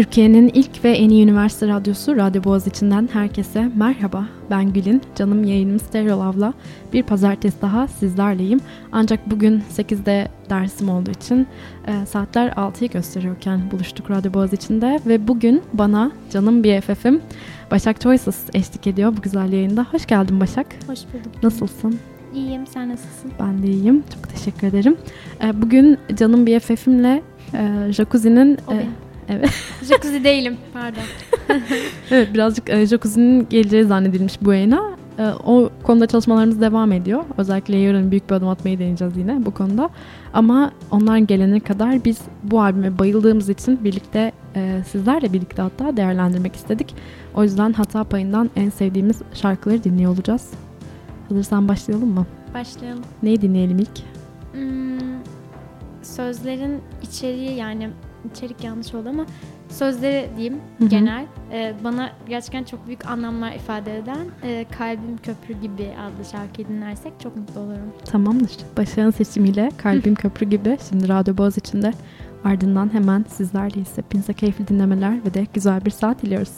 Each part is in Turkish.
Türkiye'nin ilk ve en iyi üniversite radyosu Radyo Boğaz içinden herkese merhaba. Ben Gül'in, canım yayınım Stereo Lav'la bir pazartesi daha sizlerleyim. Ancak bugün 8'de dersim olduğu için e, saatler 6'yı gösteriyorken buluştuk Radyo Boğaz içinde ve bugün bana canım BFF'im Başak Choices eşlik ediyor bu güzel yayında. Hoş geldin Başak. Hoş bulduk. Nasılsın? İyiyim, sen nasılsın? Ben de iyiyim. Çok teşekkür ederim. E, bugün canım BFF'imle e, Jacuzzi'nin... Benim. Evet. Jacuzzi değilim, pardon. evet birazcık e, Jacuzzi'nin geleceği zannedilmiş bu yayına. E, o konuda çalışmalarımız devam ediyor. Özellikle yarın büyük bir adım atmayı deneyeceğiz yine bu konuda. Ama onlar gelene kadar biz bu albüme bayıldığımız için birlikte e, sizlerle birlikte hatta değerlendirmek istedik. O yüzden hata payından en sevdiğimiz şarkıları dinliyor olacağız. Hazırsan başlayalım mı? Başlayalım. Neyi dinleyelim ilk? Hmm, sözlerin içeriği yani içerik yanlış oldu ama sözleri diyeyim Hı hı. genel e, bana gerçekten çok büyük anlamlar ifade eden e, Kalbim Köprü gibi adlı şarkıyı dinlersek çok mutlu olurum. Tamamdır. Başak'ın seçimiyle Kalbim Köprü gibi şimdi Radyo Boğaz içinde ardından hemen sizlerleyiz. Hepinize keyifli dinlemeler ve de güzel bir saat diliyoruz.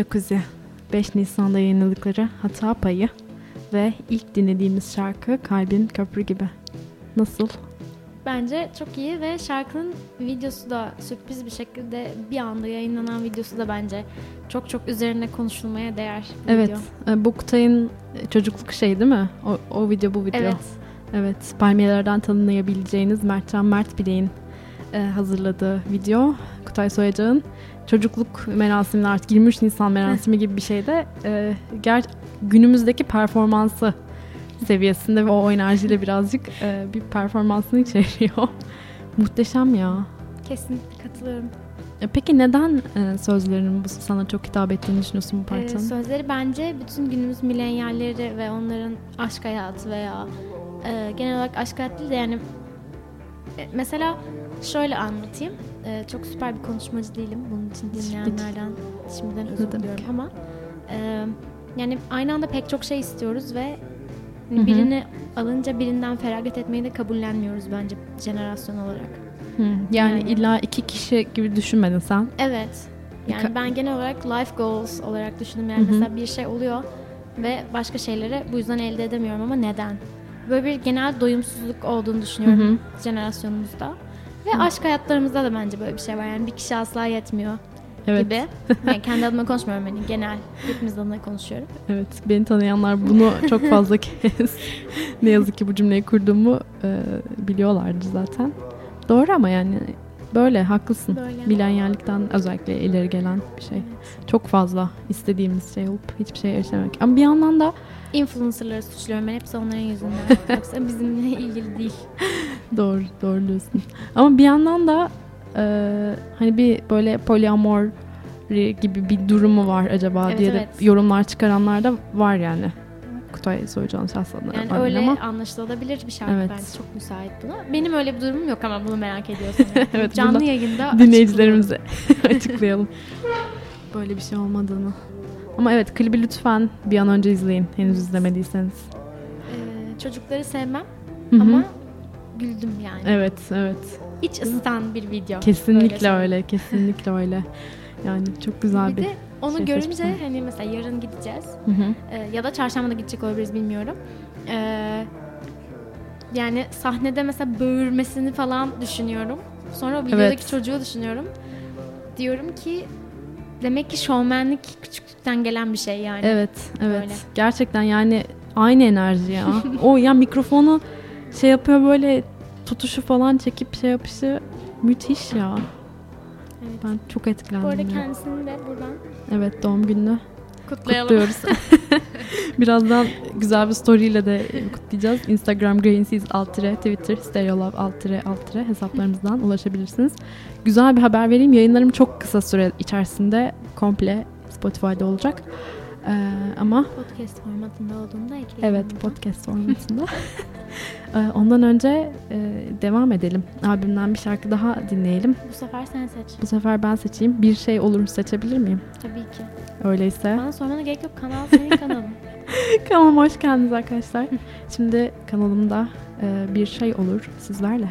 Jacuzzi 5 Nisan'da yayınladıkları Hata Payı ve ilk dinlediğimiz şarkı Kalbin Köprü gibi. Nasıl? bence çok iyi ve şarkının videosu da sürpriz bir şekilde bir anda yayınlanan videosu da bence çok çok üzerine konuşulmaya değer Evet. video. Bu Kutay'ın çocukluk şey değil mi? O, o video bu video. Evet. Evet, palmiyelerden tanınayabileceğiniz Mertcan Mert Bilek'in e, hazırladığı video. Kutay Soyacak'ın çocukluk merasimine artık 23 Nisan merasimi gibi bir şeyde e, ger günümüzdeki performansı seviyesinde ve o enerjiyle birazcık e, bir performansını içeriyor. Muhteşem ya. Kesinlikle katılıyorum. E, Peki neden e, sözlerinin bu sana çok hitap ettiğini düşünüyorsun bu Ee, parçanın? sözleri bence bütün günümüz milenyalleri ve onların aşk hayatı veya e, genel olarak aşk hayatı değil de yani e, mesela şöyle anlatayım. E, çok süper bir konuşmacı değilim. Bunun için dinleyenlerden şimdiden özür diliyorum ama e, yani aynı anda pek çok şey istiyoruz ve hani Hı hı. birini alınca birinden feragat etmeyi de kabullenmiyoruz bence jenerasyon olarak. Hı, yani, yani- illa iki kişi gibi düşünmedin sen. Evet. Yani ben genel olarak life goals olarak düşündüm. Yani Hı hı. mesela bir şey oluyor ve başka şeyleri bu yüzden elde edemiyorum ama neden? Böyle bir genel doyumsuzluk olduğunu düşünüyorum Hı hı. jenerasyonumuzda. Ve aşk hayatlarımızda da bence böyle bir şey var. Yani bir kişi asla yetmiyor Evet. gibi. Yani kendi adıma konuşmuyorum hani genel hepimiz adına konuşuyorum. Evet, beni tanıyanlar bunu çok fazla kez ne yazık ki bu cümleyi kurduğumu e, biliyorlardı zaten. Doğru ama yani böyle haklısın. Böyle. Milenyallikten özellikle ileri gelen bir şey. Çok fazla istediğimiz şey olup hiçbir şeye erişememek. Ama bir yandan da Influencerları suçluyorum ben hepsi onların yüzünden. Yoksa bizimle ilgili değil. doğru, doğru diyorsun. Ama bir yandan da e, hani bir böyle polyamor gibi bir durumu var acaba Evet, diye de evet. yorumlar çıkaranlar da var yani. Kutay Soycan'ın şahsında Yani öyle ama. anlaşılabilir bir şarkı Evet. bence çok müsait buna. Benim öyle bir durumum yok ama bunu merak ediyorsan. Evet, Canlı yayında dinleyicilerimize açıklayalım. Böyle bir şey olmadığını. Ama evet klibi lütfen bir an önce izleyin henüz izlemediyseniz. Ee, çocukları sevmem Hı hı. ama güldüm yani. Evet evet İç ısıtan bir video. kesinlikle söyleyeyim. öyle kesinlikle öyle. Yani çok güzel Bir bir. de onu şey görünce seçmişsin. hani mesela yarın gideceğiz Hı hı. Ee, ya da çarşamba da gidecek olabiliriz bilmiyorum. Ee, yani sahnede mesela böğürmesini falan düşünüyorum. Sonra o videodaki Evet. çocuğu düşünüyorum. Diyorum ki demek ki şovmenlik küçüklükten gelen bir şey yani. Evet evet Böyle. gerçekten yani aynı enerji ya. o ya mikrofonu şey yapıyor böyle tutuşu falan çekip şey yapışı müthiş ya. Evet. Ben çok etkilendim. Bu arada kendisini de buradan Evet doğum gününü kutlayalım. kutluyoruz. Birazdan güzel bir story ile de kutlayacağız. Instagram Greenseas alt tire, Twitter Stereolab alt tire, alt tire hesaplarımızdan ulaşabilirsiniz. Güzel bir haber vereyim. Yayınlarım çok kısa süre içerisinde komple Spotify'da olacak. Ee, ama Podcast formatında olduğunda ekleyelim. evet bunu. podcast formatında. Ee, Ondan önce e, devam edelim. Albümden bir şarkı daha dinleyelim. Bu sefer sen seç. Bu sefer ben seçeyim. Bir şey olur seçebilir miyim? Tabii ki. Öyleyse. Bana sormana gerek yok. Kanal senin kanalın. Kanalıma hoş geldiniz arkadaşlar. Şimdi kanalımda e, bir şey olur sizlerle.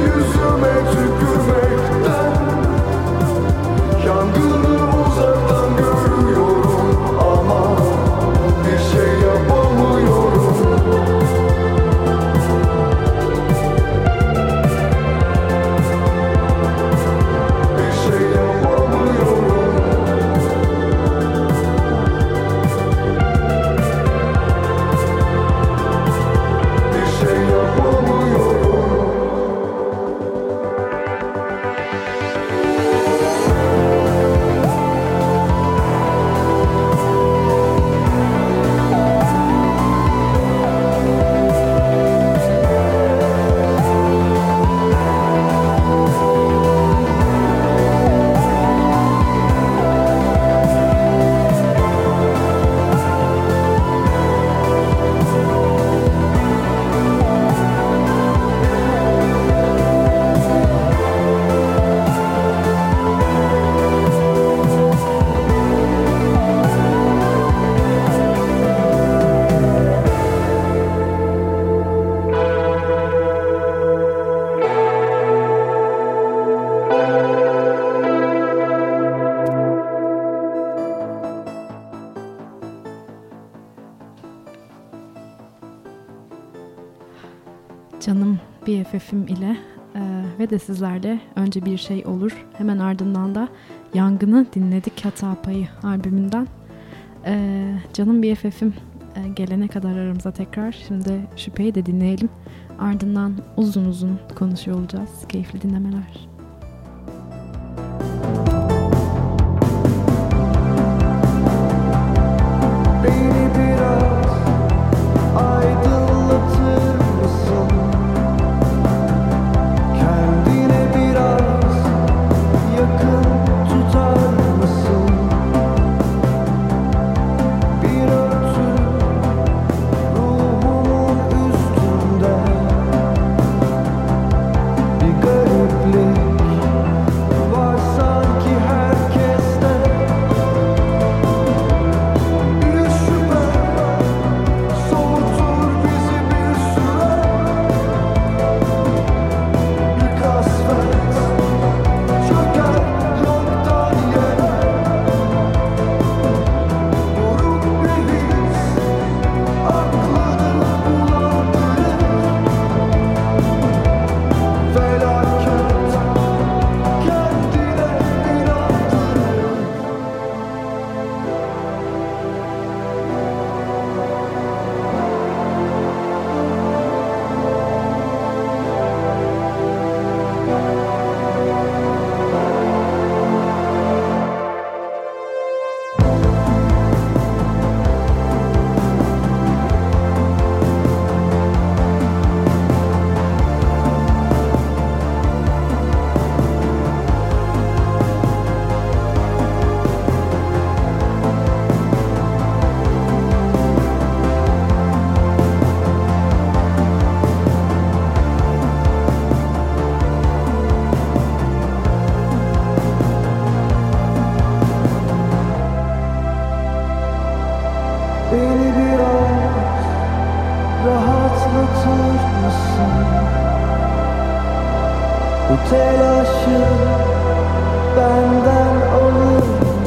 you so magical. TFF'im ile e, ve de sizlerle önce bir şey olur hemen ardından da Yangını dinledik Hata Payı albümünden. E, canım BFF'im e, gelene kadar aramıza tekrar şimdi Şüpheyi de dinleyelim. Ardından uzun uzun konuşuyor olacağız. Keyifli dinlemeler. Bu telaşı benden alır.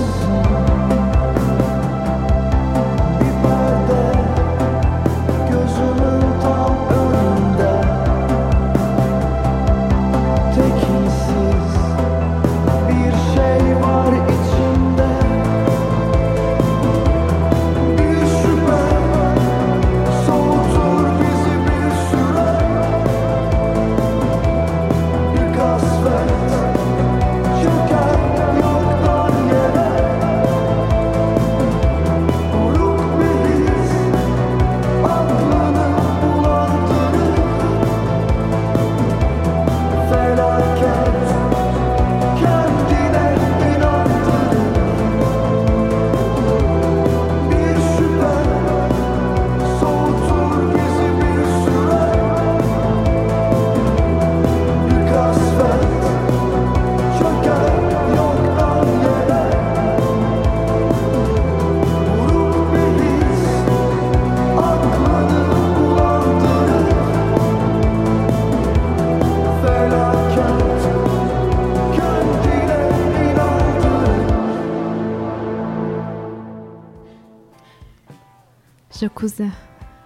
Jacuzzi.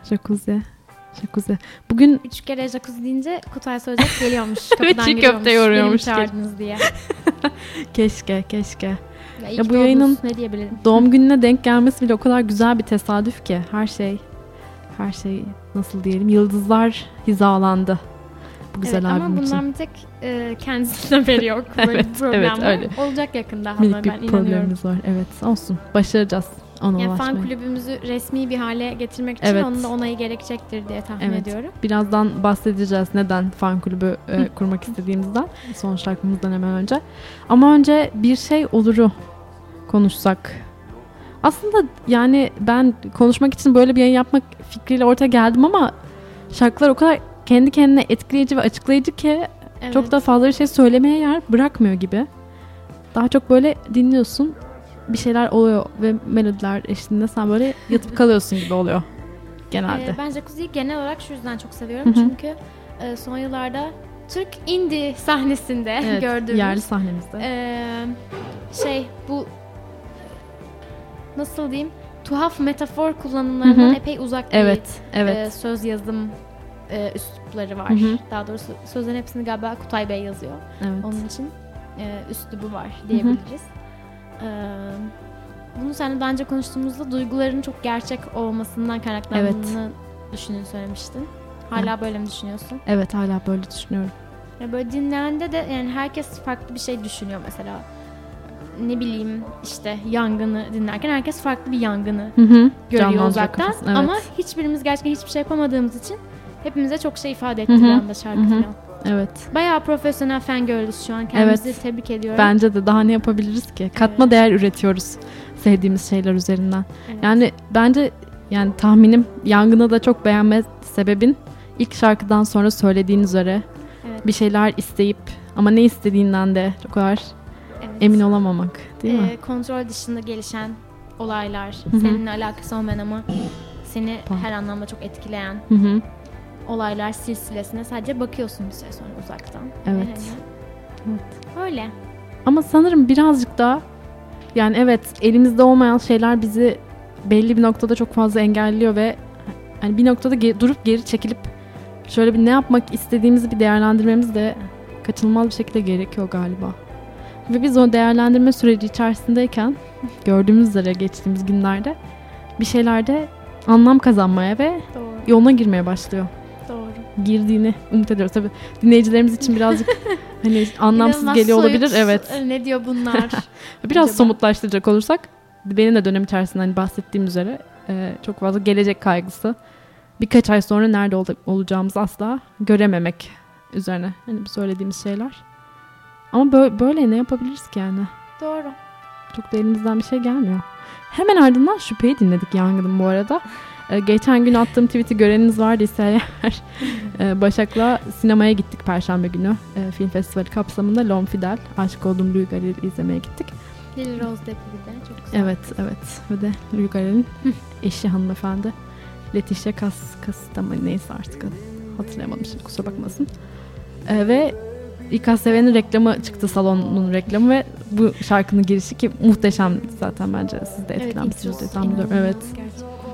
Jacuzzi. Jacuzzi. Bugün Üç kere jacuzzi deyince Kutay Söyleyecek geliyormuş. Kapıdan çiğ köfte yoruyormuş. Beni çağırdınız diye. keşke keşke. Ya, Ya bu yayının ne diyebilirim? Doğum gününe denk gelmesi bile o kadar güzel bir tesadüf ki. Her şey her şey nasıl diyelim yıldızlar hizalandı. Bu güzel evet, ama albüm için. bundan bir tek e, kendisinin haberi yok. Böyle Evet, bir problem evet, var. öyle. Olacak yakında Minik ben bir inanıyorum. problemimiz var. Evet olsun. Başaracağız ona Yani fan ulaşmayı. kulübümüzü resmi bir hale getirmek için Evet. onun da onayı gerekecektir diye tahmin Evet. ediyorum. Birazdan bahsedeceğiz neden fan kulübü e, kurmak istediğimizden. Son şarkımızdan hemen önce. Ama önce bir şey oluru konuşsak. Aslında yani ben konuşmak için böyle bir yayın yapmak fikriyle ortaya geldim ama şarkılar o kadar kendi kendine etkileyici ve açıklayıcı ki Evet. çok da fazla bir şey söylemeye yer bırakmıyor gibi. Daha çok böyle dinliyorsun bir şeyler oluyor ve melodiler eşliğinde sen böyle yatıp kalıyorsun gibi oluyor genelde. Ee, ben Jacuzzi'yi genel olarak şu yüzden çok seviyorum. Hı hı. Çünkü e, son yıllarda Türk indie sahnesinde Evet, gördüğümüz yerli sahnemizde. e, şey bu nasıl diyeyim tuhaf metafor kullanımlarından Hı hı. epey uzak evet, bir evet. e, söz yazım e, üslupları var. Hı hı. Daha doğrusu sözlerin hepsini galiba Kutay Bey yazıyor. evet. Onun için e, üslubu var diyebiliriz. E, bunu seninle daha önce konuştuğumuzda duyguların çok gerçek olmasından kaynaklandığını düşündüğünü söylemiştin. Hala böyle mi düşünüyorsun? Evet hala böyle düşünüyorum. Ya böyle dinleyende de yani herkes farklı bir şey düşünüyor mesela. Ne bileyim işte yangını dinlerken herkes farklı bir yangını Hı hı. görüyor Canlandırıyor uzaktan. kafasını, evet. Ama hiçbirimiz gerçekten hiçbir şey yapamadığımız için hepimize çok şey ifade etti Hı hı. bir anda şarkı Hı hı. falan. Evet. Bayağı profesyonel fangirl'üz şu an. Kendimizi tebrik ediyorum. Bence de daha ne yapabiliriz ki? Katma Evet. değer üretiyoruz sevdiğimiz şeyler üzerinden. Evet. Yani bence yani tahminim yangını da çok beğenme sebebin ilk şarkıdan sonra söylediğin üzere Evet. bir şeyler isteyip ama ne istediğinden de çok kadar Evet. emin olamamak değil mi? Ee, kontrol dışında gelişen olaylar, hı. seninle alakası olmayan ama seni Tamam. her anlamda çok etkileyen Hı hı. Olaylar silsilesine sadece bakıyorsun bir süre sonra uzaktan. Evet. Yani Öyle. Ama sanırım birazcık da yani evet elimizde olmayan şeyler bizi belli bir noktada çok fazla engelliyor ve hani bir noktada ge- durup geri çekilip şöyle bir ne yapmak istediğimizi bir değerlendirmemiz de kaçınılmaz bir şekilde gerekiyor galiba. Ve biz o değerlendirme süreci içerisindeyken gördüğümüz üzere geçtiğimiz günlerde bir şeylerde anlam kazanmaya ve Doğru. yoluna girmeye başlıyor. Girdiğini umut ediyoruz. Tabii dinleyicilerimiz için birazcık hani anlamsız İnanılmaz geliyor soyut, olabilir. Evet. e, Ne diyor bunlar? Biraz Acaba? somutlaştıracak olursak benim de dönem içerisinde hani bahsettiğim üzere e, çok fazla gelecek kaygısı. Birkaç ay sonra nerede ol- olacağımızı asla görememek üzerine hani söylediğimiz şeyler. Ama bö- böyle ne yapabiliriz ki yani? Doğru. Çok da elimizden bir şey gelmiyor. Hemen ardından şüpheyi dinledik Yangın'ın bu arada. E, geçen gün attığım tweet'i göreniniz vardıysa eğer e, Başak'la sinemaya gittik Perşembe günü. E, film festivali kapsamında L'Homme Fidel, Aşık Olduğum Louis Garrel'i izlemeye gittik. Lil Rose de çok güzel. Evet, evet. Ve de Louis Garrel'in eşi hanımefendi. Leticia Kas, Kasita mı neyse artık adı. hatırlayamadım şimdi kusura bakmasın. Ee, ve İKSV'nin reklamı çıktı salonun reklamı ve bu şarkının girişi ki muhteşem zaten bence siz de Evet, etkilenmişsiniz inanılmaz Evet.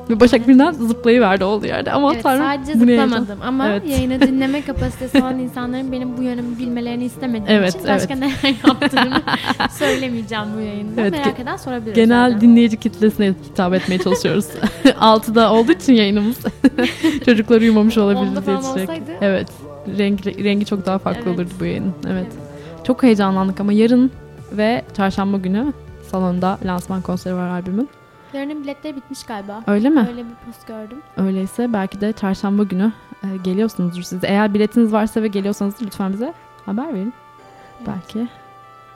Ve Başak birden zıplayıverdi olduğu yerde. Ama Evet, tanrım sadece zıplamadım ama Evet. yayını dinleme kapasitesi olan insanların benim bu yönümü bilmelerini istemediğim Evet, için başka neler yaptığımı söylemeyeceğim bu yayında. Evet, Merak eden sorabilir. Genel zaten. dinleyici kitlesine hitap etmeye çalışıyoruz. Altıda olduğu için yayınımız. Çocuklar uyumamış olabilir diye olsaydı. Evet. Rengi, rengi çok daha farklı Evet. olurdu bu yayının. Evet. Çok heyecanlandık ama yarın ve çarşamba günü salonda lansman konseri var albümün. Yarının biletleri bitmiş galiba. Öyle mi? Öyle bir post gördüm. Öyleyse belki de çarşamba günü e, geliyorsunuzdur siz. Eğer biletiniz varsa ve geliyorsanız lütfen bize haber verin. Evet. Belki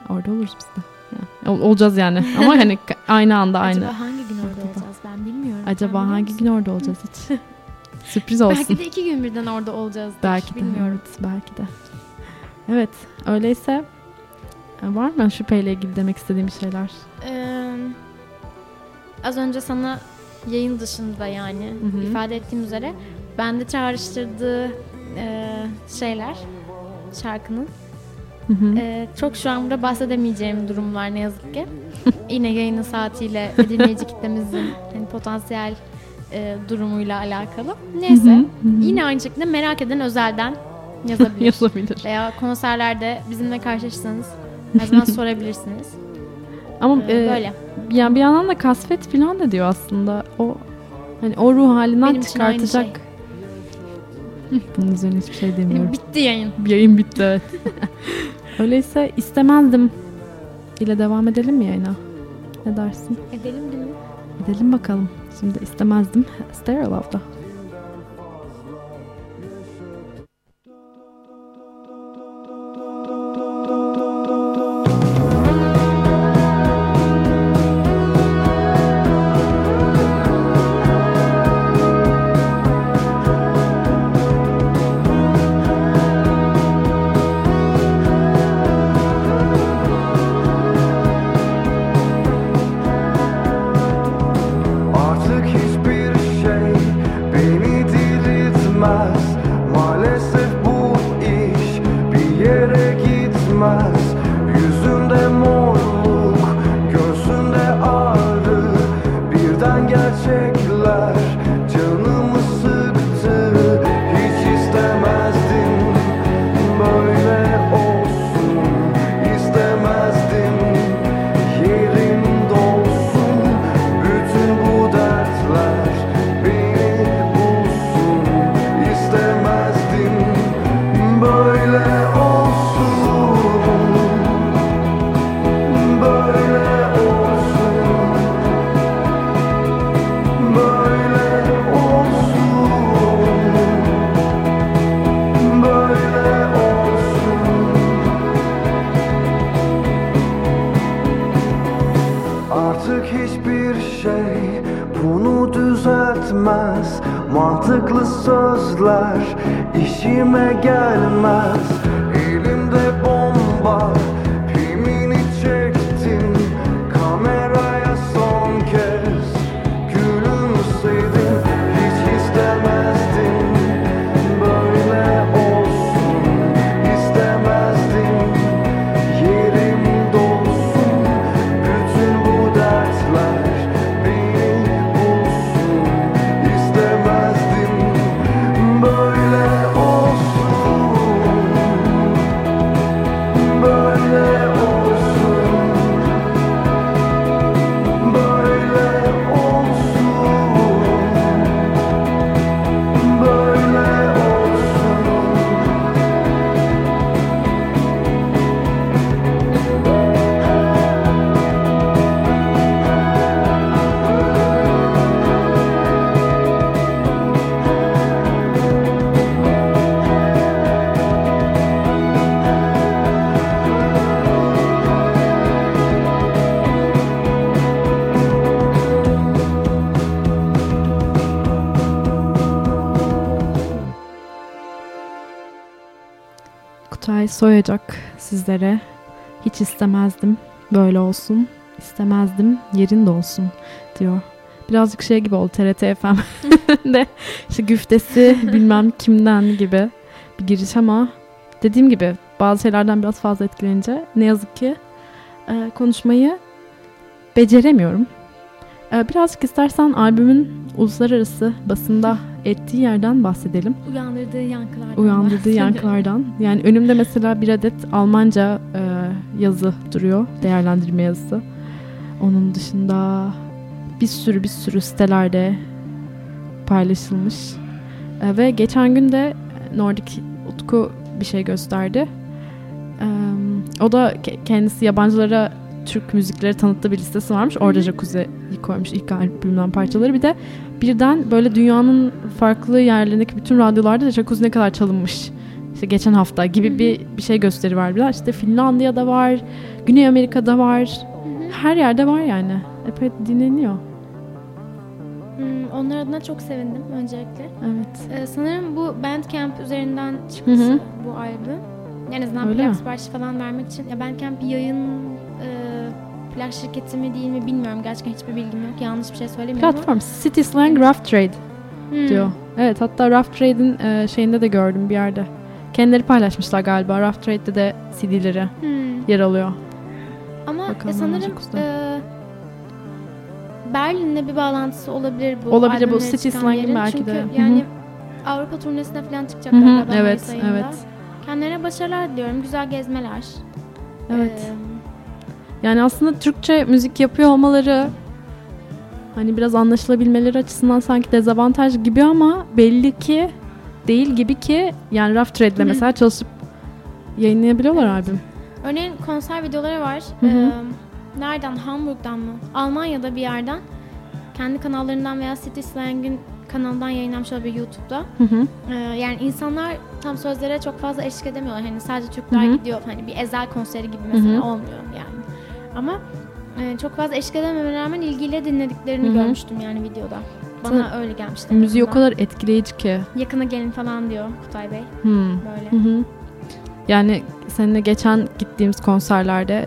orada oluruz biz de. Yani, ol- olacağız yani. Ama hani aynı anda aynı. Acaba hangi gün orada olacağız ben bilmiyorum. Acaba biliyor hangi gün orada olacağız hiç? Sürpriz olsun. Belki de iki gün birden orada olacağız. Belki de. Bilmiyorum. Evet, belki de. Evet. Öyleyse e, var mı şüpheyle ilgili demek istediğim şeyler? Ee, az önce sana yayın dışında yani Hı hı. ifade ettiğim üzere bende çağrıştırdığı e, şeyler şarkının Hı hı. e, çok şu an burada bahsedemeyeceğim durumlar ne yazık ki. Yine yayının saatiyle ve dinleyici kitlemizin hani potansiyel e, durumuyla alakalı. Neyse. Hı hı. Yine aynı şekilde merak eden özelden yazabilir. Yazabilir. Veya konserlerde bizimle karşılaşırsanız her zaman sorabilirsiniz. Ama Ee, e, böyle. yani bir yandan da kasvet falan da diyor aslında. O hani o ruh halinden Benim çıkartacak. Bunun üzerine hiçbir şey demiyorum. Bitti yayın. Yayın bitti evet. Öyleyse istemezdim ile devam edelim mi yayına? Ne dersin? Edelim değil mi? Edelim bakalım. Şimdi istemezdim. Stereo Love'da. Soyacak sizlere. Hiç istemezdim böyle olsun. İstemezdim yerin de olsun diyor. Birazcık şey gibi oldu TRT FM'de işte güftesi bilmem kimden gibi bir giriş ama dediğim gibi bazı şeylerden biraz fazla etkilenince ne yazık ki e, konuşmayı beceremiyorum. E, birazcık istersen albümün uluslararası basında ettiği yerden bahsedelim Uyandırdığı yankılardan uyandırdığı yankılardan. Yani önümde mesela bir adet Almanca e, yazı duruyor. Değerlendirme yazısı. Onun dışında bir sürü bir sürü sitelerde paylaşılmış. E, ve geçen gün de Nordik Utku bir şey gösterdi. E, o da ke- kendisi yabancılara Türk müzikleri tanıttığı bir listesi varmış. Orada Jacuzzi'yi koymuş ilk albümden parçaları. Bir de birden böyle dünyanın farklı yerlerindeki bütün radyolarda da Jacuzzi ne kadar çalınmış. İşte geçen hafta gibi bir bir şey gösteri verdiler. İşte Finlandiya'da var, Güney Amerika'da var. Her yerde var yani. Epey dinleniyor. Hmm, onlar adına çok sevindim öncelikle. Evet. Ee, sanırım bu Bandcamp üzerinden çıktı hı. bu albüm. En azından plak siparişi falan vermek için. Ya Bandcamp bir yayın e, plak şirketi mi değil mi bilmiyorum. Gerçekten hiçbir bilgim yok. Yanlış bir şey söylemiyorum Platform City Slang Rough Trade. Hmm. diyor. Evet hatta Rough Trade'in e, şeyinde de gördüm bir yerde. Kendileri paylaşmışlar galiba. Rough Trade'de de CD'leri Hmm. yer alıyor. Ama Bakalım sanırım e, Berlin'le bir bağlantısı olabilir bu. Olabilir, bu City Slang'in belki Çünkü de. Hı. yani Avrupa turnesine falan çıkacaklar evet, evet. Kendilerine başarılar diliyorum. Güzel gezmeler. Evet. Ee, Yani aslında Türkçe müzik yapıyor olmaları hani biraz anlaşılabilmeleri açısından sanki dezavantaj gibi ama belli ki değil gibi ki yani Rough Trade'le mesela çalışıp yayınlayabiliyorlar albüm. Örneğin konser videoları var. Hı hı. Ee, nereden? Hamburg'dan mı? Almanya'da bir yerden. Kendi kanallarından veya City Slang'in kanalından yayınlanmış olabilir YouTube'da. Hı hı. Ee, yani insanlar tam sözlere çok fazla eşlik edemiyorlar. Hani sadece Türkler Hı hı. gidiyor. Hani bir ezel konseri gibi mesela Hı hı. olmuyor yani. Ama e, çok fazla eşlik edememe rağmen ilgiyle dinlediklerini Hı hı. görmüştüm yani videoda. Bana öyle gelmişti. Müziği o kadar etkileyici ki. Yakına gelin falan diyor Kutay Bey. Hmm. Böyle. Hı hı. Yani seninle geçen gittiğimiz konserlerde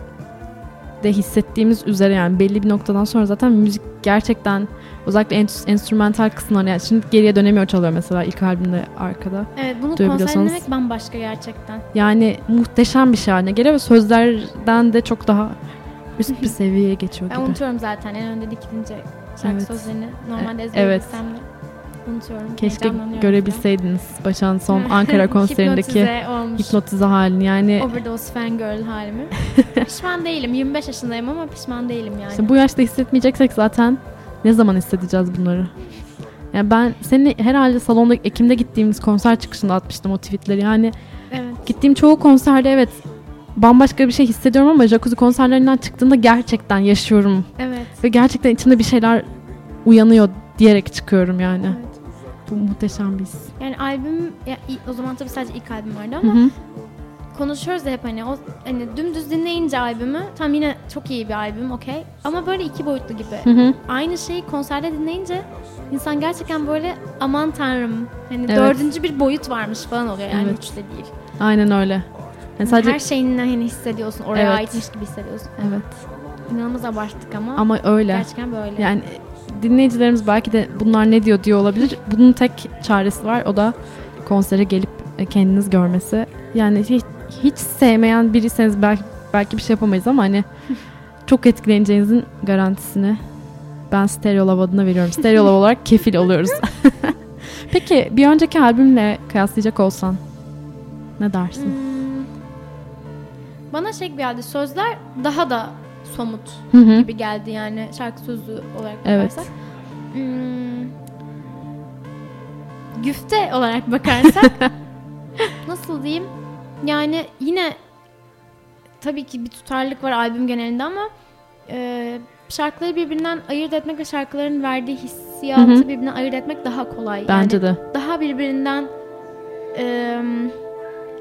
de hissettiğimiz üzere yani belli bir noktadan sonra zaten müzik gerçekten özellikle en- enstrümantal kısımlar yani şimdi geriye dönemiyor çalıyor mesela ilk albümde arkada. Evet bunu konser Duyabiliyorsanız. dinlemek bambaşka gerçekten. Yani muhteşem bir şey haline geliyor ve sözlerden de çok daha üst bir seviyeye geçiyor Ben gibi. unutuyorum zaten en önde dikilince şarkı Evet. sözlerini. Normalde E- ezbere evet. de unutuyorum. Keşke görebilseydiniz Başak'ın son falan. Ankara konserindeki hipnotize halini yani Overdose fangirl halimi. pişman değilim. 25 yaşındayım ama pişman değilim yani. İşte bu yaşta hissetmeyeceksek zaten ne zaman hissedeceğiz bunları? Yani ben seni herhalde salonda Ekim'de gittiğimiz konser çıkışında atmıştım o tweetleri. Yani Evet. gittiğim çoğu konserde evet bambaşka bir şey hissediyorum ama jacuzzi konserlerinden çıktığımda gerçekten yaşıyorum. Evet. Ve gerçekten içimde bir şeyler uyanıyor diyerek çıkıyorum yani. evet. Bu muhteşem bir his. Yani albüm ya, o zaman tabii sadece ilk albüm vardı ama hı. konuşuyoruz da hep hani o hani dümdüz dinleyince albümü tam yine çok iyi bir albüm okey ama böyle iki boyutlu gibi. Hı hı. Aynı şeyi konserde dinleyince insan gerçekten böyle aman tanrım hani Evet. dördüncü bir boyut varmış falan oluyor yani Evet. üçte değil. Aynen öyle. Yani sadece Her şeyinle hani hissediyorsun oraya Evet. aitmiş gibi hissediyorsun. evet. İnanılmaz abarttık ama, Ama öyle. gerçekten böyle. Yani dinleyicilerimiz belki de bunlar ne diyor diyor olabilir. Bunun tek çaresi var. O da konsere gelip e, kendiniz görmesi. Yani hiç, hiç sevmeyen biriyseniz belki, belki bir şey yapamayız ama hani çok etkileneceğinizin garantisini ben Stereolab adına veriyorum. Stereolab olarak kefil oluyoruz. Peki bir önceki albümle kıyaslayacak olsan ne dersin? Hmm. Bana şey geldi sözler daha da somut Hı hı. gibi geldi yani şarkı sözlü olarak Evet. bakarsak. Hmm. Güfte olarak bakarsak nasıl diyeyim? Yani yine tabii ki bir tutarlılık var albüm genelinde ama e, şarkıları birbirinden ayırt etmek ve şarkıların verdiği hissiyatı Hı hı. birbirinden ayırt etmek daha kolay. Bence yani de. daha birbirinden e,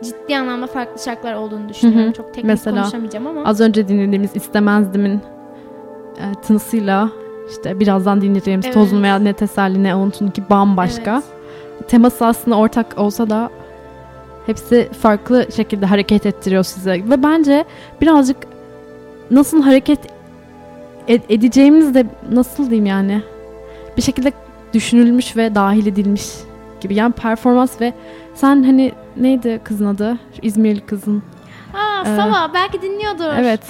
ciddi anlamda farklı şarkılar olduğunu düşünüyorum. Hı hı. Çok teknik Mesela konuşamayacağım ama. Az önce dinlediğimiz İstemezdimin e, tınısıyla işte birazdan dinleyeceğimiz Evet. Tozun veya Ne Teselli Ne Unutun ki bambaşka. Evet. Teması aslında ortak olsa da hepsi farklı şekilde hareket ettiriyor size. Ve bence birazcık nasıl hareket ed- edeceğimiz de nasıl diyeyim yani bir şekilde düşünülmüş ve dahil edilmiş gibi. Yani performans ve sen hani neydi kızın adı? Şu İzmirli kızın. Aa Ee, Sava belki dinliyordur. Evet.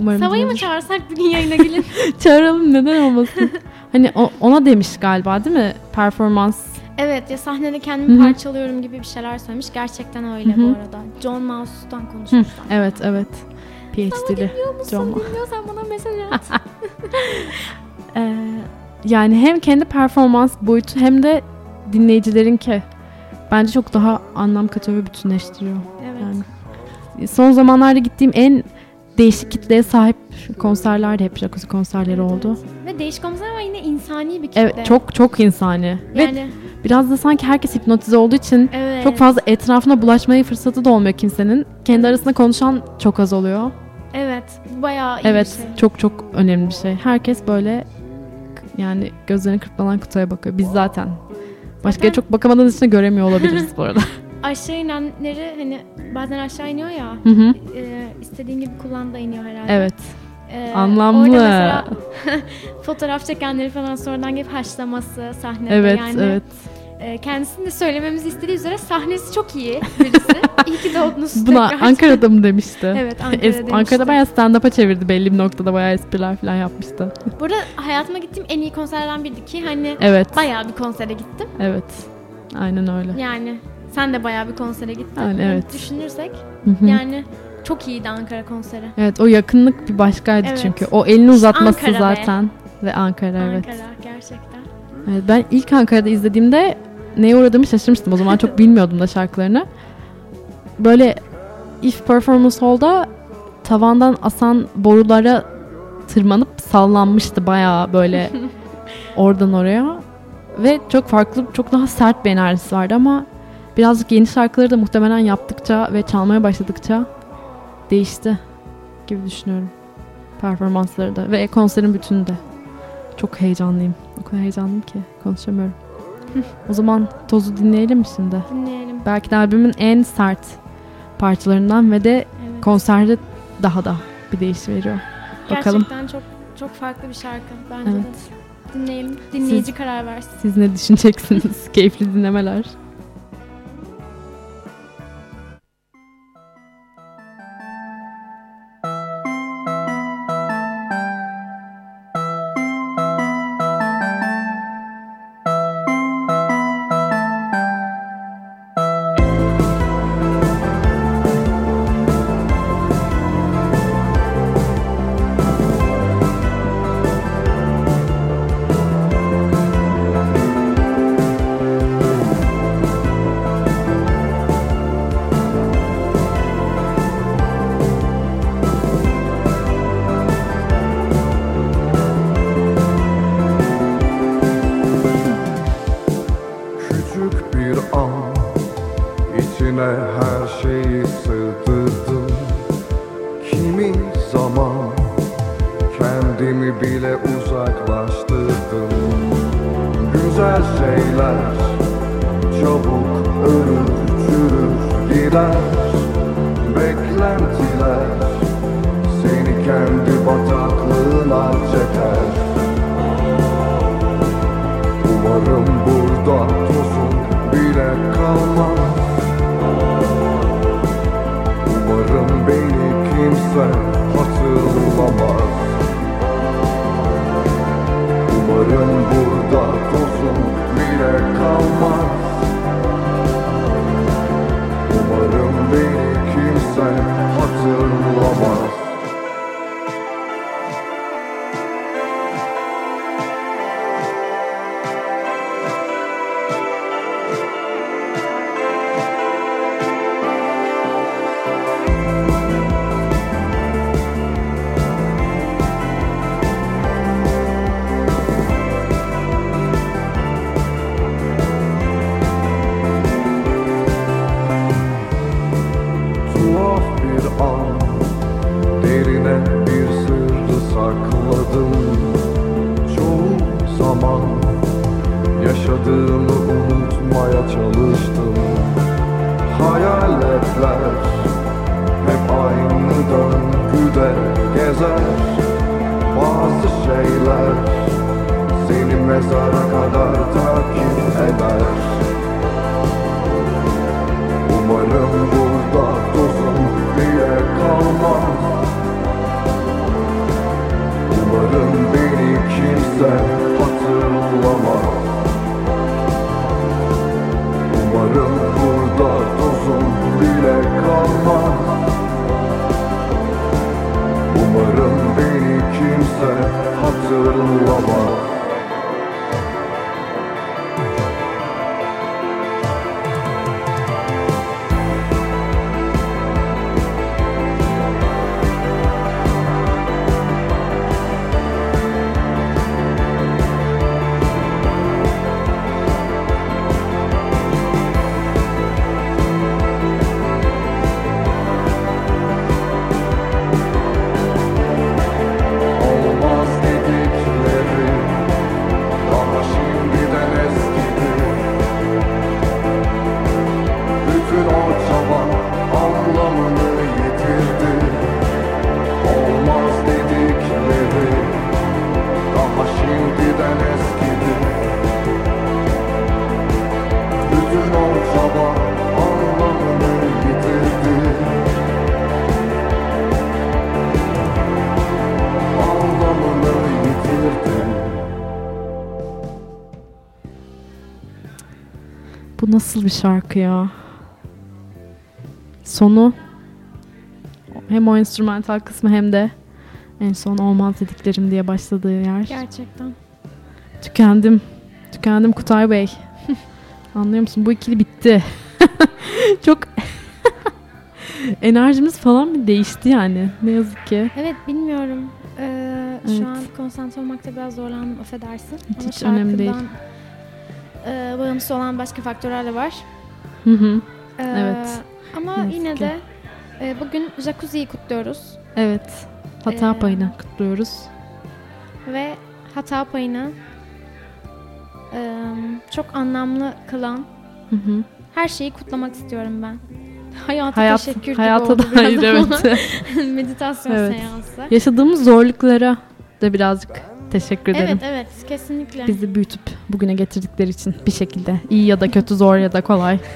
Umarım Sava'yı mı çağırsak bir gün yayına gelin? Çağıralım neden olmasın. hani o- ona demiş galiba değil mi? Performans. evet ya sahnede kendimi Hı hı. parçalıyorum gibi bir şeyler söylemiş. Gerçekten öyle Hı hı. bu arada. John Mouse'dan konuşmuşlar. Evet evet. PhD'li. John Mouse. Dinliyorsan bana mesaj at. Ee, yani hem kendi performans boyutu hem de dinleyicilerinki bence çok daha anlam katıyor ve bütünleştiriyor. evet. Yani son zamanlarda gittiğim en değişik kitleye sahip konserler de hep jacuzzi konserleri oldu. Ve değişik olmasına ama yine insani bir kitle. Evet çok çok insani. Ve Yani biraz da sanki herkes hipnotize olduğu için evet. çok fazla etrafına bulaşmaya fırsatı da olmuyor kimsenin. Kendi arasında konuşan çok az oluyor. Evet. Bayağı iyi Evet bir şey. çok çok önemli bir şey. Herkes böyle yani gözlerini kırpmadan kutuya bakıyor. Biz zaten. Başka çok bakamadığımız için göremiyor olabiliriz bu arada. Aşağı inenleri hani bazen aşağı iniyor ya. Hı hı. e, istediğin gibi kullan da iniyor herhalde. Evet. Ee, Anlamlı. Orada mesela fotoğraf çekenleri falan sonradan gelip haşlaması sahnede Evet, yani evet. e, kendisinin de söylememizi istediği üzere sahnesi çok iyi birisi. iyi ki doğdunuz Buna tekrar. Ankara'da mı demişti? Evet Ankara'da Es- demişti. Ankara'da bayağı stand-up'a çevirdi belli bir noktada bayağı espriler falan yapmıştı. Burada hayatıma gittiğim en iyi konserlerden biriydi ki hani Evet. bayağı bir konsere gittim. Evet. Aynen öyle. Yani sen de bayağı bir konsere gittin. Yani evet. Düşünürsek Hı hı. yani çok iyiydi Ankara konseri. Evet o yakınlık bir başkaydı Evet. çünkü. O elini uzatması Ankara be. zaten. Ve Ankara evet. Ankara gerçekten. Evet. Ben ilk Ankara'da izlediğimde neye uğradığımı şaşırmıştım. O zaman çok bilmiyordum da şarkılarını. Böyle If Performance Hall'da tavandan asan borulara tırmanıp sallanmıştı bayağı böyle oradan oraya. Ve çok farklı, çok daha sert bir enerjisi vardı ama birazcık yeni şarkıları da muhtemelen yaptıkça ve çalmaya başladıkça değişti gibi düşünüyorum. Performansları da ve konserin bütünü de. Çok heyecanlıyım. O kadar heyecanlıyım ki konuşamıyorum. o zaman Toz'u dinleyelim mi şimdi? Dinleyelim. Belki de albümün en sert parçalarından ve de Evet. konserde daha da bir değiş veriyor. Bakalım Gerçekten çok çok farklı bir şarkı bence Evet. de. Dinleyelim. Dinleyici karar versin. siz ne düşüneceksiniz? Keyifli dinlemeler. Bir sırrı sakladım. Çoğu zaman Yaşadığımı unutmaya çalıştım. Hayaletler Hep aynı döngüde gezer. Bazı şeyler Seni mezara kadar takip eder. Umarım burada beni kimse hatırlamaz. Umarım burada tozun bile kalmaz. Umarım beni kimse hatırlamaz Bu nasıl bir şarkı ya? Sonu hem o enstrümantal kısmı hem de en son olmaz dediklerim diye başladığı yer. Gerçekten. Tükendim. Tükendim Kutay Bey. Anlıyor musun? Bu ikili bitti. Çok enerjimiz falan bir değişti yani. Ne yazık ki. Evet bilmiyorum. Ee, Evet. Şu an konsantre olmakta biraz zorlandım affedersin. Ama hiç önemli değil. E, bağımsız olan başka faktörler de var. Hı hı. Ee, Evet. Ama Ne yazık yine ki. de e, bugün jacuzziyi kutluyoruz. Evet. Hata Ee, payını kutluyoruz. Ve hata payını e, çok anlamlı kılan Hı hı. her şeyi kutlamak istiyorum ben. Hayata Hayat, teşekkür gibi hayata oldu biraz ama evet. meditasyon Evet. seansı. Yaşadığımız zorluklara da birazcık teşekkür ederim. Evet evet kesinlikle. Bizi büyütüp bugüne getirdikleri için bir şekilde. iyi ya da kötü, zor ya da kolay.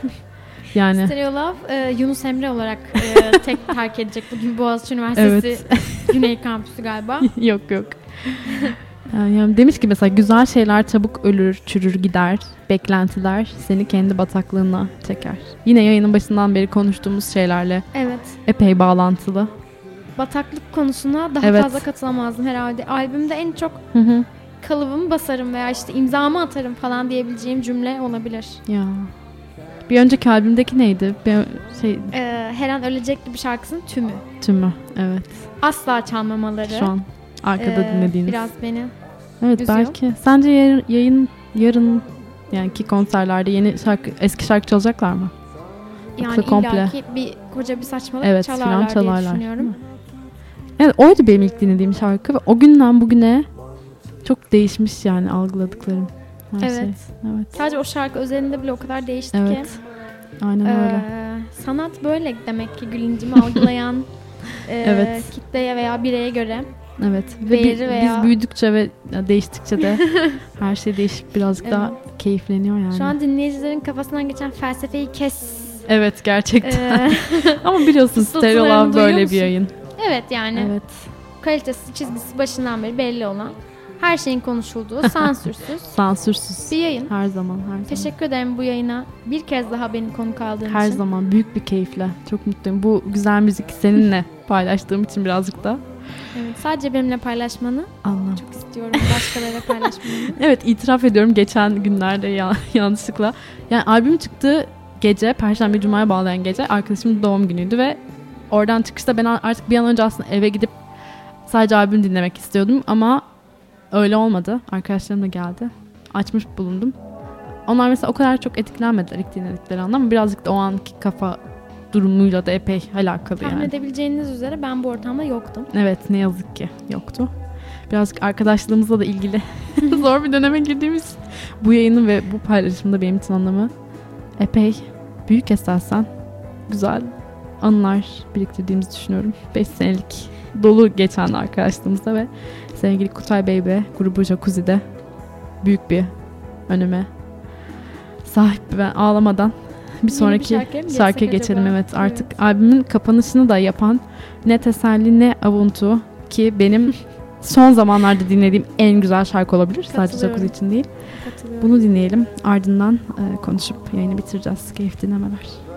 Yani Stereo Love e, Yunus Emre olarak e, tek terk edecek bugün Boğaziçi Üniversitesi Güney Kampüsü galiba. yok yok. Yani demiş ki mesela güzel şeyler çabuk ölür, çürür gider. Beklentiler seni kendi bataklığına çeker. Yine yayının başından beri konuştuğumuz şeylerle Evet. epey bağlantılı. Bataklık konusuna daha Evet. fazla katılamazdım herhalde. Albümde en çok Hı hı. kalıbımı basarım veya işte imzamı atarım falan diyebileceğim cümle olabilir. Ya. Bir önceki albümdeki neydi? Bir şey Ee, Her an ölecekti bir şarkısının tümü. tümü. Evet. Asla çalmamaları. Şu an arkada ee, dinlediğiniz. Biraz beni. Evet üzüyor. belki. Sence yayın, yayın yarın yani ki konserlerde yeni şarkı eski şarkı çalacaklar mı? Yani Yoksa komple. illaki bir koca bir saçmalık Evet, çalarlar, falan diye çalarlar. düşünüyorum. Evet oydu benim ilk dinlediğim şarkı ve o günden bugüne çok değişmiş yani algıladıklarım. Her Evet. Şey. Evet. Sadece o şarkı özelinde bile o kadar değişti ki. Evet. Aynen öyle. Ee, sanat böyle demek ki gülüncümü algılayan e, Evet. kitleye veya bireye göre. Evet. Ve bi- veya- biz büyüdükçe ve değiştikçe de her şey değişip birazcık daha keyifleniyor yani. Şu an dinleyicilerin kafasından geçen felsefeyi kes. Evet gerçekten. Ee, Ama biliyorsun Stereo duyuyor böyle musun? bir yayın. Evet yani Evet. kalitesi çizgisi başından beri belli olan her şeyin konuşulduğu sansürsüz Sansürsüz. bir yayın. Her zaman her zaman. Teşekkür ederim bu yayına bir kez daha beni konuk aldığın Her için. zaman büyük bir keyifle. Çok mutluyum. Bu güzel müzik seninle paylaştığım için birazcık da Evet, sadece benimle paylaşmanı anlam. çok istiyorum. Başkalarıyla paylaşmanı. Evet itiraf ediyorum geçen günlerde ya- yanlışlıkla. Yani albüm çıktığı gece, Perşembe Cuma'ya bağlayan gece arkadaşımın doğum günüydü ve oradan çıkışta ben artık bir an önce aslında eve gidip sadece albüm dinlemek istiyordum ama öyle olmadı. Arkadaşlarım da geldi. Açmış bulundum. Onlar mesela o kadar çok etkilenmediler ilk dinledikleri anda ama birazcık da o anki kafa durumuyla da epey alakalı Tahmin yani. edebileceğiniz üzere ben bu ortamda yoktum. Evet ne yazık ki yoktu. Birazcık arkadaşlığımızla da ilgili zor bir döneme girdiğimiz bu yayının ve bu paylaşımda benim için anlamı epey büyük esasen güzel anılar biriktirdiğimizi düşünüyorum. 5 senelik dolu geçen arkadaşlığımızda ve sevgili Kutay Bey ve grubu Jacuzzi'de büyük bir önüme sahip ben ağlamadan bir bir sonraki şarkıya mı şarkıya geçsek geçelim acaba? evet artık albümün kapanışını da yapan ne teselli ne avuntu ki benim son zamanlarda dinlediğim en güzel şarkı olabilir sadece. Jacuzzi için değil. Bunu dinleyelim ardından e, konuşup yayını bitireceğiz. Keyif dinlemeler.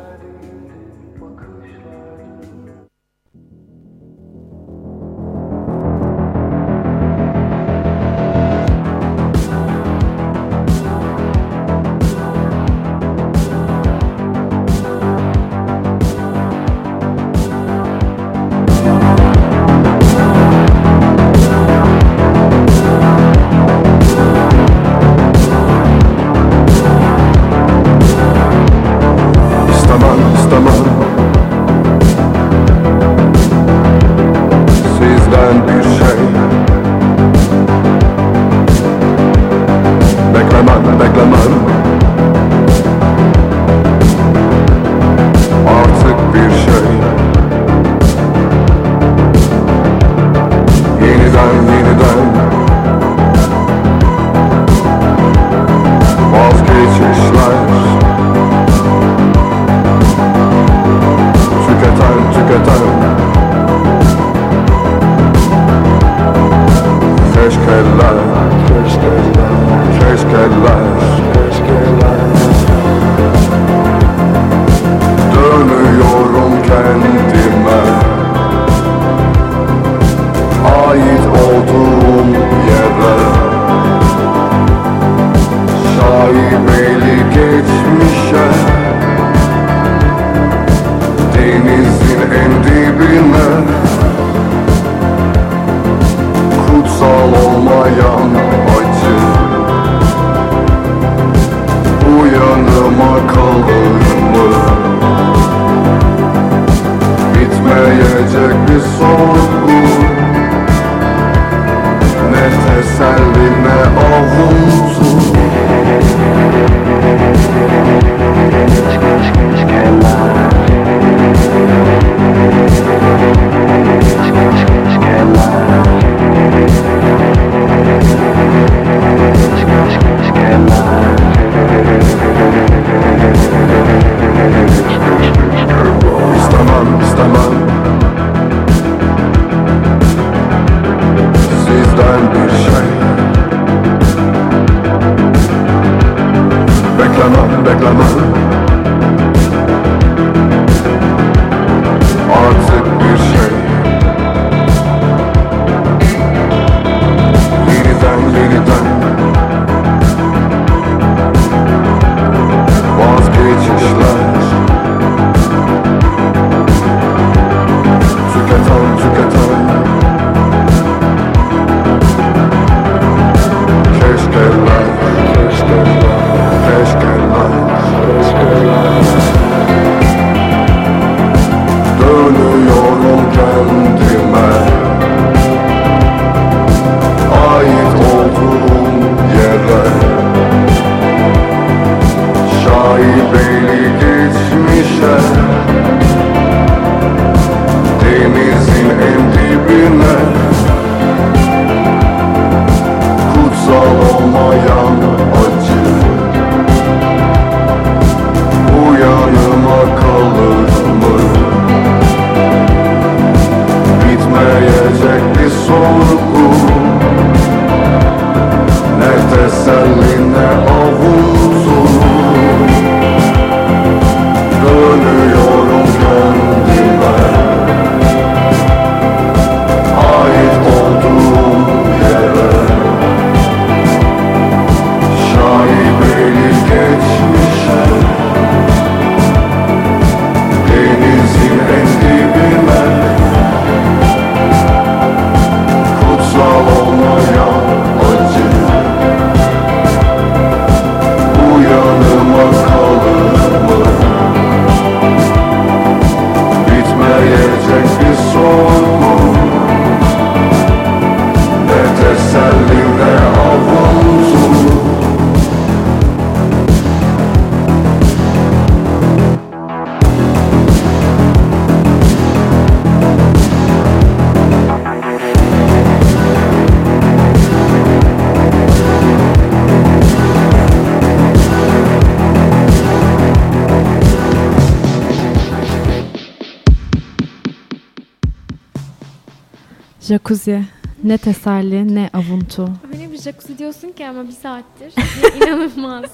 Jacuzzi. Ne teselli ne avuntu. Öyle bir jacuzzi diyorsun ki ama bir saattir. İnanılmaz.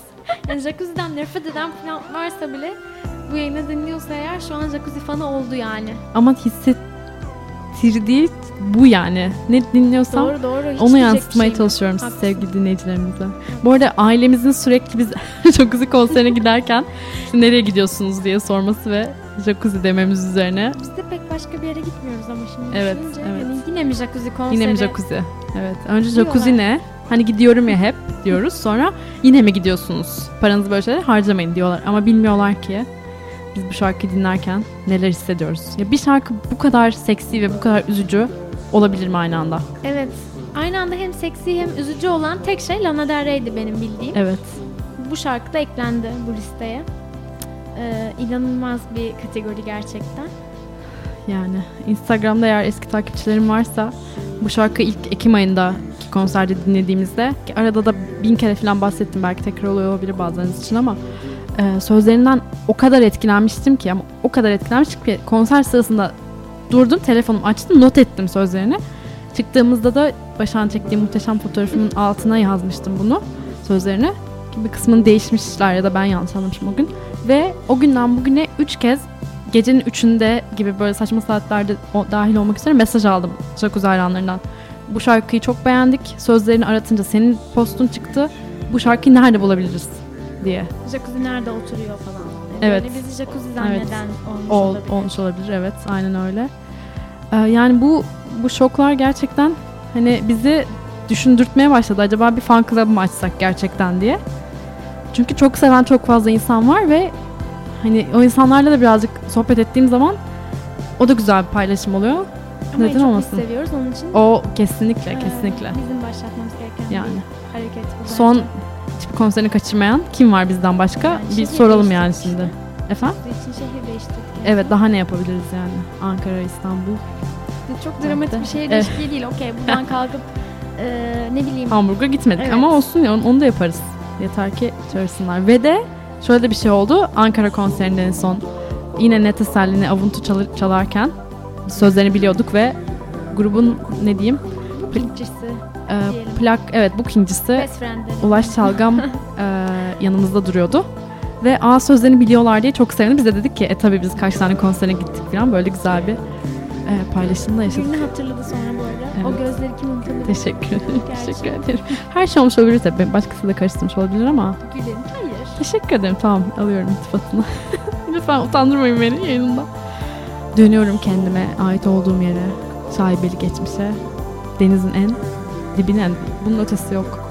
Yani jacuzzi'den nefret eden falan varsa bile bu yayını dinliyorsa eğer şu an jacuzzi fanı oldu yani. Ama hissettirdiği bu yani. Ne dinliyorsam Doğru doğru. Hiç onu yansıtmaya yok. çalışıyorum siz sevgili dinleyicilerimize. Bu arada ailemizin sürekli biz jacuzzi konserine giderken "İşte nereye gidiyorsunuz diye sorması ve jacuzzi dememiz üzerine. Biz de pek başka bir yere gitmiyoruz ama şimdi Evet, düşününce evet. hani yine mi jacuzzi konseri? Yine mi jacuzzi? Evet. Önce Diyorlar. jacuzzi ne? Hani gidiyorum ya hep diyoruz. Sonra yine mi gidiyorsunuz? Paranızı böyle şeyler harcamayın diyorlar. Ama bilmiyorlar ki biz bu şarkıyı dinlerken neler hissediyoruz. Ya bir şarkı bu kadar seksi ve bu kadar üzücü olabilir mi aynı anda? Evet. Aynı anda hem seksi hem üzücü olan tek şey Lana Del Rey'di benim bildiğim. Evet. Bu şarkı da eklendi bu listeye. Ee, inanılmaz bir kategori gerçekten. Yani Instagram'da eğer eski takipçilerim varsa bu şarkı ilk Ekim ayında konserde dinlediğimizde arada da bin kere falan bahsettim belki tekrar oluyor olabilir bazılarınız için ama e, sözlerinden o kadar etkilenmiştim ki ama o kadar etkilenmiştim ki konser sırasında durdum telefonumu açtım not ettim sözlerini. Çıktığımızda da Başak'ın çektiğim muhteşem fotoğrafımın altına yazmıştım bunu sözlerini. Bir kısmını değişmişler ya da ben yanlış anlamışım o gün. Ve o günden bugüne üç kez gecenin üçünde gibi böyle saçma saatlerde o, dahil olmak üzere mesaj aldım Jacuzzi hayranlarından. Bu şarkıyı çok beğendik. Sözlerini aratınca senin postun çıktı. Bu şarkıyı nerede bulabiliriz diye. Jacuzzi nerede oturuyor falan. Evet. Böyle bizi jacuzzi zanneden olmuş Ol, olabilir. olmuş olabilir evet aynen öyle. Ee, yani bu bu şoklar gerçekten hani bizi düşündürtmeye başladı. Acaba bir fan club mı açsak gerçekten diye. Çünkü çok seven çok fazla insan var ve hani o insanlarla da birazcık sohbet ettiğim zaman o da güzel bir paylaşım oluyor. Ama Neden çok olmasın? seviyoruz onun için. O kesinlikle e, kesinlikle. Bizim başlatmamız gereken Yani. bir hareket bu Son hiçbir konserini kaçırmayan kim var bizden başka? Yani bir soralım yani şimdi. Efendim? Bizim için şehir değiştirdik. yani. Evet daha ne yapabiliriz yani? Ankara, İstanbul, Çok dramatik bir şehir değişikliği değil. Okey buradan kalkıp e, ne bileyim Hamburg'a gitmedik Evet. ama olsun ya onu, onu da yaparız. Yeter ki çağırsınlar. Ve de şöyle bir şey oldu. Ankara konserinde en son yine ne teselli ne avuntu çalır, çalarken sözlerini biliyorduk ve grubun ne diyeyim ikincisi e, plak evet friendleri. Ulaş Çalgam e, yanımızda duruyordu. Ve A sözlerini biliyorlar diye çok sevindim. Biz de dedik ki e tabii biz kaç tane konserine gittik falan böyle güzel bir e, paylaşımda yaşadık. Birini hatırladı sonra. O gözleri kim unutabilir? Teşekkür ederim. Teşekkür ederim. Her şey olmuş olabilir tabii. Başkası da karıştırmış olabilir ama Gülün. Hayır. teşekkür ederim. Tamam alıyorum iltifatını. Lütfen utandırmayın beni yayınında. Dönüyorum kendime ait olduğum yere. Sahibeli geçmişe. Denizin en dibine. Bunun ötesi yok.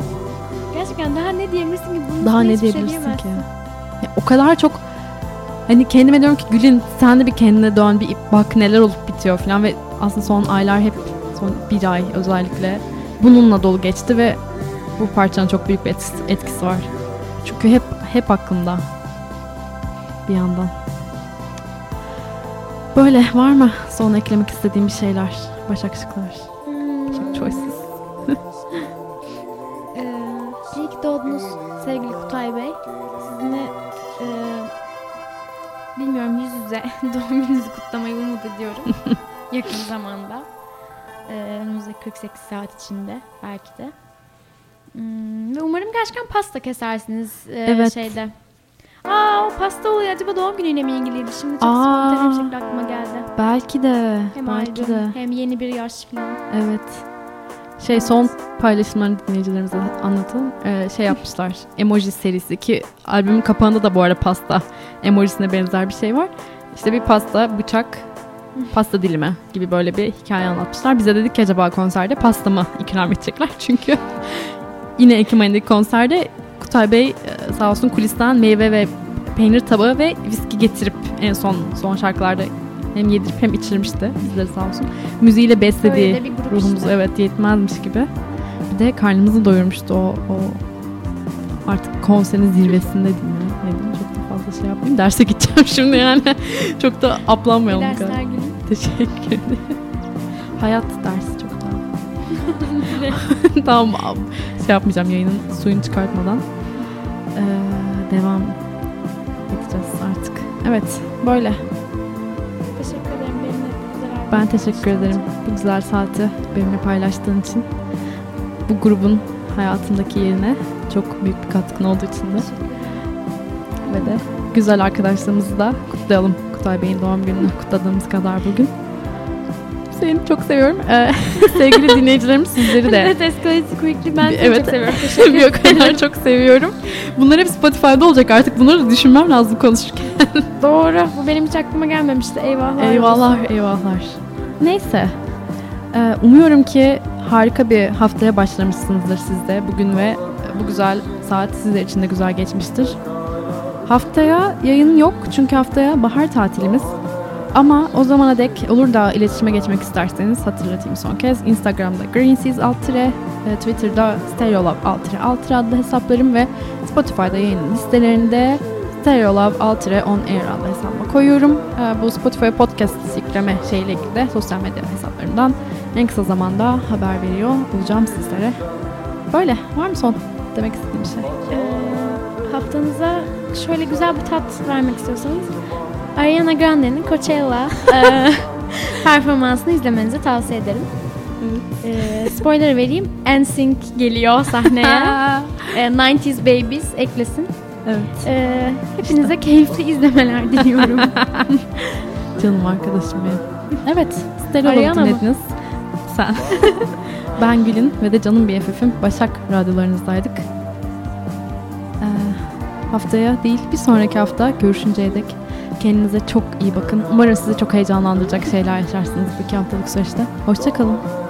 Gerçekten daha ne diyebilirsin ki? Bunun Daha ne şey diyebilirsin ki? Ya, o kadar çok hani kendime diyorum ki Gül'ün sen de bir kendine dön bir bak neler olup bitiyor falan ve aslında son aylar hep son bir ay özellikle bununla dolu geçti ve bu parçanın çok büyük bir etkisi, etkisi var. Çünkü hep hep aklımda bir yandan. Böyle var mı son eklemek istediğim bir şeyler? Başak Şıklar. Hmm. Choices. Ee, iyi ki doğdunuz sevgili Kutay Bey. Sizinle e, bilmiyorum yüz yüze doğum gününüzü kutlamayı umut ediyorum. Yakın zamanda. Ee, önümüzdeki 48 saat içinde belki de. Hmm, ve umarım gerçekten pasta kesersiniz e, Evet. şeyde. Aa o pasta oluyor. Acaba doğum günüyle mi ilgiliydi? Şimdi çok Aa. spontane bir şekilde aklıma geldi. Belki de. Hem belki albüm, de. hem yeni bir yaş falan. Evet. Şey son paylaşımlarını dinleyicilerimize anlatın. Ee, şey yapmışlar. Emoji serisi ki albümün kapağında da bu arada pasta emojisine benzer bir şey var. İşte bir pasta, bıçak, pasta dilimi gibi böyle bir hikaye anlatmışlar. Bize dedik ki acaba konserde pasta mı ikram edecekler? Çünkü yine Ekim ayındaki konserde Kutay Bey e, sağ olsun kulisten meyve ve peynir tabağı ve viski getirip en son son şarkılarda hem yedirip hem içirmişti bizleri sağ olsun. Müziğiyle beslediği ruhumuzu işte. evet yetmezmiş gibi. Bir de karnımızı doyurmuştu o, o artık konserin zirvesinde diyeyim ya. Ne diyeyim, çok da fazla şey yapmayayım. Derse gideceğim şimdi yani. çok da İyi aplanmayalım kadar. dersler günü. Teşekkür ederim. Hayat dersi çok daha. tamam şey yapmayacağım yayının suyunu çıkartmadan. Ee, devam edeceğiz artık. Evet böyle. Teşekkür ederim benimle bu güzel Ben teşekkür ederim bu güzel saati benimle paylaştığın için. Bu grubun hayatımdaki yerine çok büyük bir katkın olduğu için de. Ve de güzel arkadaşlarımızı da kutlayalım. Kutay Bey'in doğum gününü kutladığımız kadar bugün. Seni çok seviyorum. Ee, sevgili dinleyicilerim sizleri de Evet Escalated Quickly ben Evet. çok seviyorum. Teşekkür o ederim. kadar çok seviyorum. Bunlar hep Spotify'da olacak artık. Bunları da düşünmem lazım konuşurken. Doğru. Bu benim hiç aklıma gelmemişti. Eyvahlar. Eyvallah, eyvahlar. Neyse. Ee, umuyorum ki harika bir haftaya başlamışsınızdır siz de bugün ve bu güzel saat sizler için de güzel geçmiştir. Haftaya yayın yok çünkü haftaya bahar tatilimiz. Ama o zamana dek olur da iletişime geçmek isterseniz hatırlatayım son kez. Instagram'da Greenseas alt tire, e, Twitter'da Stereolab alt tire alt tire adlı hesaplarım ve Spotify'da yayın listelerinde Stereolab alt tire on air adlı hesabıma koyuyorum. E, Bu Spotify podcast yükleme şeyle ilgili de sosyal medya hesaplarımdan en kısa zamanda haber veriyor olacağım sizlere. Böyle. Var mı son demek istediğim şey? Ee, haftanıza şöyle güzel bir tat vermek istiyorsanız Ariana Grande'nin Coachella e, performansını izlemenizi tavsiye ederim. Ee, spoiler vereyim. NSYNC geliyor sahneye. Ee, 90s Babies eklesin. Evet. Ee, hepinize keyifli izlemeler diliyorum. Canım arkadaşım benim. Evet. Mı? dinlediniz. Sen. ben Gül'ün ve de canım BFF'im Başak radyolarınızdaydık. Haftaya değil bir sonraki hafta görüşünceye dek kendinize çok iyi bakın. Umarım sizi çok heyecanlandıracak şeyler yaşarsınız bu iki haftalık süreçte. Hoşçakalın.